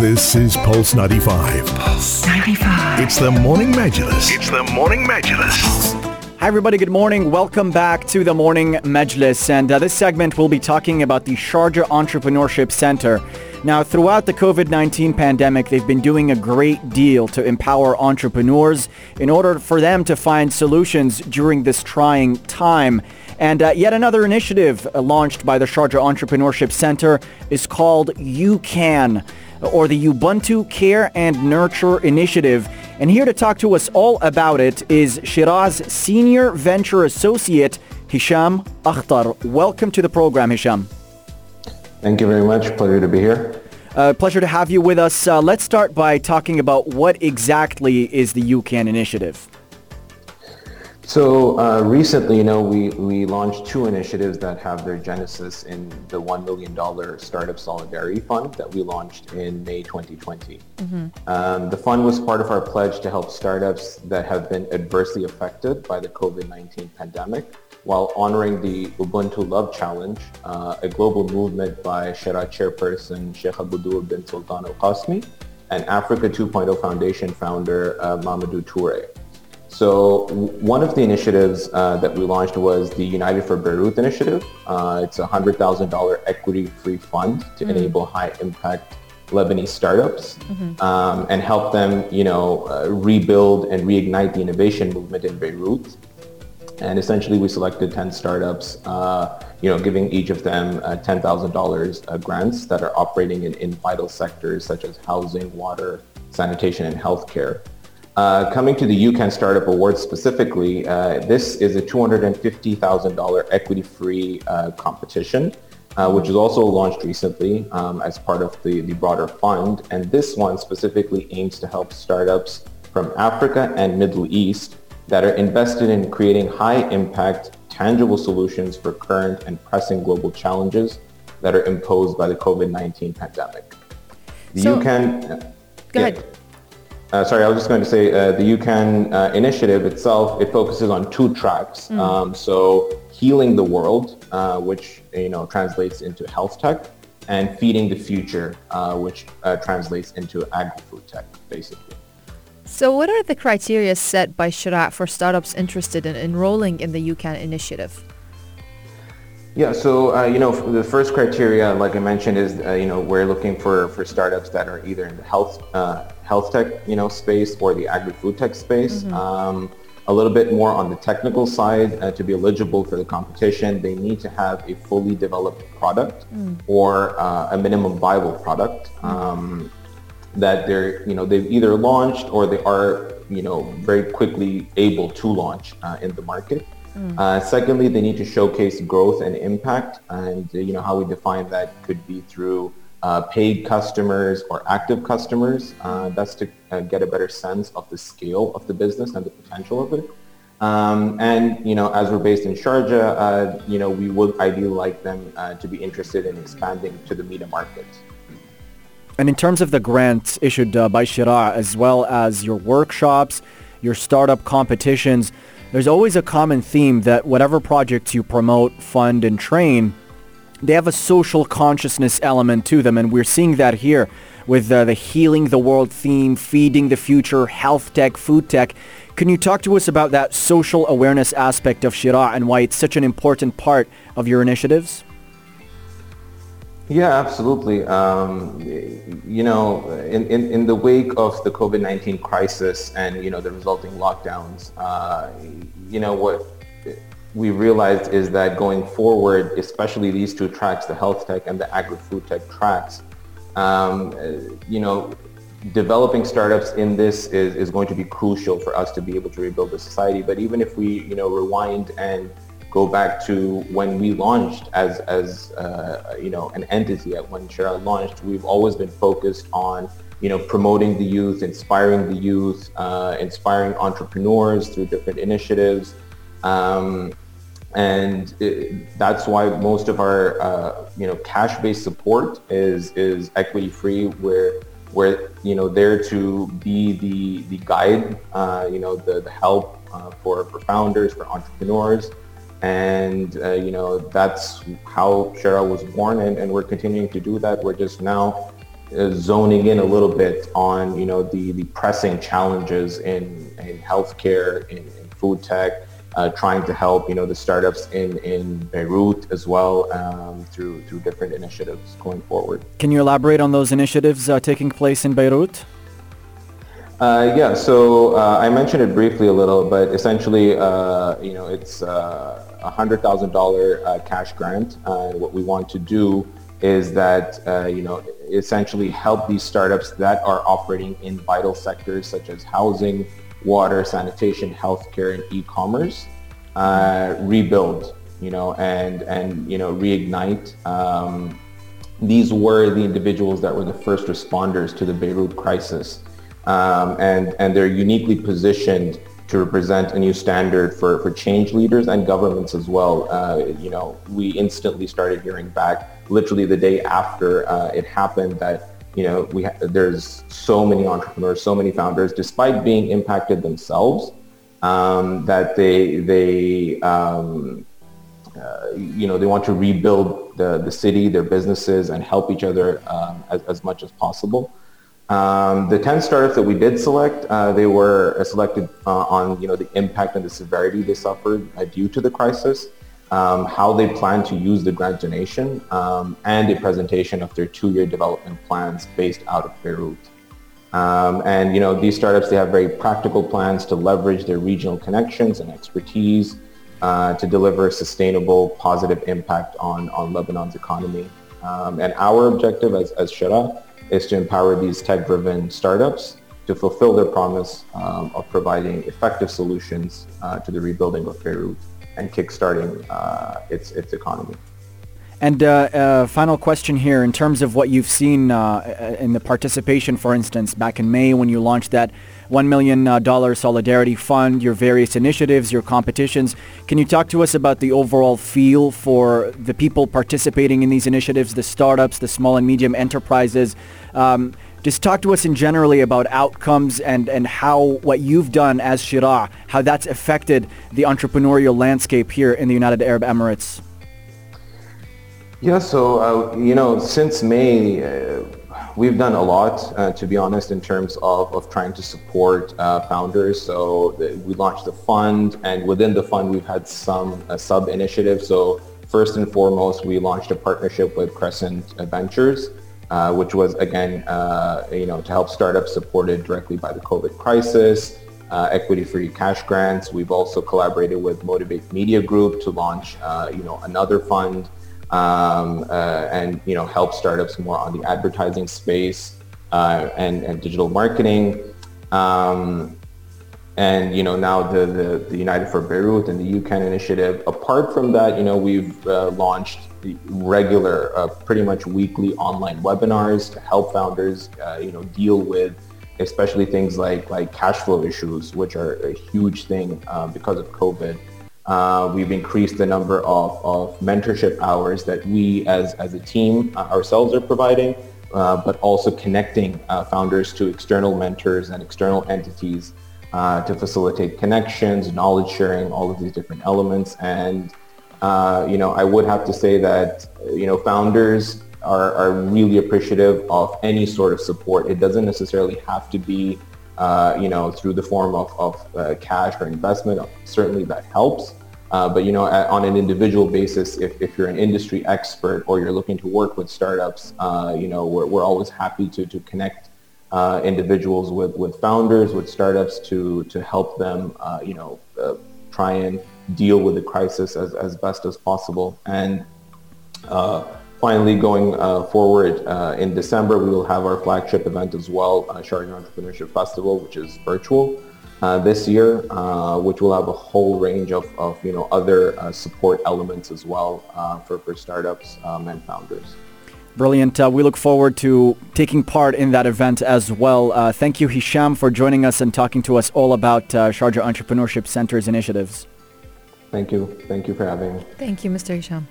This is Pulse 95. Pulse 95. It's the Morning Majlis. It's the Morning Majlis. Hi everybody, good morning. Welcome back to the Morning Majlis. And uh, this segment we'll be talking about the Sharjah Entrepreneurship Center. Now, throughout the COVID-19 pandemic, they've been doing a great deal to empower entrepreneurs in order for them to find solutions during this trying time. And uh, yet another initiative uh, launched by the Sharjah Entrepreneurship Center is called UCAN, or the Ubuntu Care and Nurture Initiative. And here to talk to us all about it is Sheraa's Senior Venture Associate Hisham Akhtar. Welcome to the program, Hisham. Thank you very much. Pleasure to be here. Uh, pleasure to have you with us. Uh, let's start by talking about what exactly is the UCAN initiative. So uh, recently, you know, we, we launched two initiatives that have their genesis in the $1 million Startup Solidarity Fund that we launched in May 2020. Mm-hmm. Um, the fund was part of our pledge to help startups that have been adversely affected by the COVID-19 pandemic while honoring the Ubuntu Love Challenge, uh, a global movement by Sheraa chairperson Sheikha Bodour bin Sultan Al Qasimi and Africa 2.0 Foundation founder uh, Mamadou Toure. So one of the initiatives uh, that we launched was the United for Beirut initiative. Uh, it's a $100,000 equity-free fund to mm-hmm. enable high-impact Lebanese startups mm-hmm. um, and help them, you know, uh, rebuild and reignite the innovation movement in Beirut. And essentially, we selected 10 startups, uh, you know, giving each of them uh, $10,000 uh, grants that are operating in, in vital sectors such as housing, water, sanitation, and healthcare. Uh, coming to the UCAN Startup Awards specifically, uh, this is a $250,000 equity-free uh, competition, uh, which is also launched recently um, as part of the, the broader fund. And this one specifically aims to help startups from Africa and Middle East that are invested in creating high-impact, tangible solutions for current and pressing global challenges that are imposed by the COVID-19 pandemic. The so, UCAN... Go yeah, ahead. Uh, sorry, I was just going to say uh, the UCAN uh, initiative itself, it focuses on two tracks. Mm. Um, so healing the world, uh, which you know translates into health tech, and feeding the future, uh, which uh, translates into agri-food tech, basically. So what are the criteria set by Sheraa for startups interested in enrolling in the UCAN initiative? Yeah, so uh, you know the first criteria, like I mentioned, is uh, you know we're looking for for startups that are either in the health uh, health tech you know space or the agri-food tech space. Mm-hmm. Um, a little bit more on the technical side uh, to be eligible for the competition. They need to have a fully developed product mm. or uh, a minimum viable product um, that they're you know they've either launched or they are you know very quickly able to launch uh, in the market. Mm. Uh, secondly, they need to showcase growth and impact, and uh, you know how we define that could be through uh, paid customers or active customers. Uh, that's to uh, get a better sense of the scale of the business and the potential of it. Um, and you know, as we're based in Sharjah, uh, you know, we would ideally like them to be interested in expanding to the MENA market. And in terms of the grants issued by Sheraa, as well as your workshops, your startup competitions, there's always a common theme that whatever projects you promote, fund, and train, they have a social consciousness element to them. And we're seeing that here with uh, the healing the world theme, feeding the future, health tech, food tech. Can you talk to us about that social awareness aspect of Sheraa and why it's such an important part of your initiatives? Yeah, absolutely. Um, you know, in, in, in, the wake of the COVID-19 crisis and, you know, the resulting lockdowns, uh, you know, what we realized is that going forward, especially these two tracks, the health tech and the agri-food tech tracks, um, you know, developing startups in this is, is going to be crucial for us to be able to rebuild the society. But even if we, you know, rewind and go back to when we launched as, as uh, you know, an entity at when Sheraa launched, we've always been focused on, you know, promoting the youth, inspiring the youth, uh, inspiring entrepreneurs through different initiatives. Um, and it, that's why most of our, uh, you know, cash-based support is, is equity-free. Where we're, you know, there to be the, the guide, uh, you know, the, the help uh, for, for founders, for entrepreneurs, and uh, you know that's how Sheraa was born, and, and we're continuing to do that. We're just now uh, zoning in a little bit on, you know, the, the pressing challenges in, in healthcare, in, in food tech, uh, trying to help, you know, the startups in, in Beirut as well um, through, through different initiatives going forward. Can you elaborate on those initiatives uh, taking place in Beirut? Uh, yeah, so uh, I mentioned it briefly a little, but essentially, uh, you know, it's uh, a hundred thousand dollar uh, cash grant, and what we want to do is that uh, you know essentially help these startups that are operating in vital sectors such as housing, water, sanitation, healthcare, and e-commerce rebuild, you know, and and you know reignite. Um, these were the individuals that were the first responders to the Beirut crisis um, and, and they're uniquely positioned to represent a new standard for, for change leaders and governments as well. Uh, you know, we instantly started hearing back literally the day after uh, it happened that, you know, we ha- there's so many entrepreneurs, so many founders, despite being impacted themselves, um, that they, they um, uh, you know, they want to rebuild the, the city, their businesses, and help each other um, as, as much as possible. Um, the 10 startups that we did select, uh, they were uh, selected uh, on you know the impact and the severity they suffered uh, due to the crisis, um, how they plan to use the grant donation, um, and a presentation of their two-year development plans based out of Beirut. Um, and you know these startups, they have very practical plans to leverage their regional connections and expertise uh, to deliver a sustainable, positive impact on, on Lebanon's economy. Um, and our objective as, as Sheraa is to empower these tech-driven startups to fulfill their promise um, of providing effective solutions uh, to the rebuilding of Beirut and kickstarting uh, its, its economy. And uh, uh, final question here, in terms of what you've seen uh, in the participation, for instance, back in May when you launched that $1 million uh, Solidarity Fund, your various initiatives, your competitions, can you talk to us about the overall feel for the people participating in these initiatives, the startups, the small and medium enterprises? Um, just talk to us in generally about outcomes and, and how what you've done as Sheraa, how that's affected the entrepreneurial landscape here in the United Arab Emirates. Yeah, so, uh, you know, since May, uh, we've done a lot, uh, to be honest, in terms of, of trying to support uh, founders. So the, we launched the fund, and within the fund, we've had some uh, sub-initiatives. So first and foremost, we launched a partnership with Crescent Ventures, uh, which was, again, you know, to help startups supported directly by the COVID crisis. Uh, equity-free cash grants. We've also collaborated with Motivate Media Group to launch, uh, you know, another fund um, uh, and you know help startups more on the advertising space uh, and, and digital marketing. Um, and you know now the, the, the, United for Beirut and the UCAN initiative. Apart from that, you know we've uh, launched regular, uh, pretty much weekly online webinars to help founders, uh, you know, deal with especially things like like cash flow issues, which are a huge thing uh, because of COVID. Uh, we've increased the number of, of mentorship hours that we as, as a team uh, ourselves are providing, uh, but also connecting uh, founders to external mentors and external entities uh, to facilitate connections, knowledge sharing, all of these different elements. And, uh, you know, I would have to say that, you know, founders are, are really appreciative of any sort of support. It doesn't necessarily have to be uh, you know, through the form of, of uh, cash or investment. Certainly that helps. Uh, but, you know, at, on an individual basis, if, if you're an industry expert or you're looking to work with startups, uh, you know, we're, we're always happy to, to connect uh, individuals with, with founders, with startups to, to help them, you know, try and deal with the crisis as, as best as possible. And finally, going uh, forward uh, in December, we will have our flagship event as well, uh, Sharjah Entrepreneurship Festival, which is virtual uh, this year, uh, which will have a whole range of, of you know other uh, support elements as well for, for startups um, and founders. Brilliant. Uh, we look forward to taking part in that event as well. Uh, thank you, Hisham, for joining us and talking to us all about uh, Sharjah Entrepreneurship Center's initiatives. Thank you. Thank you for having me. Thank you, Mr. Hisham.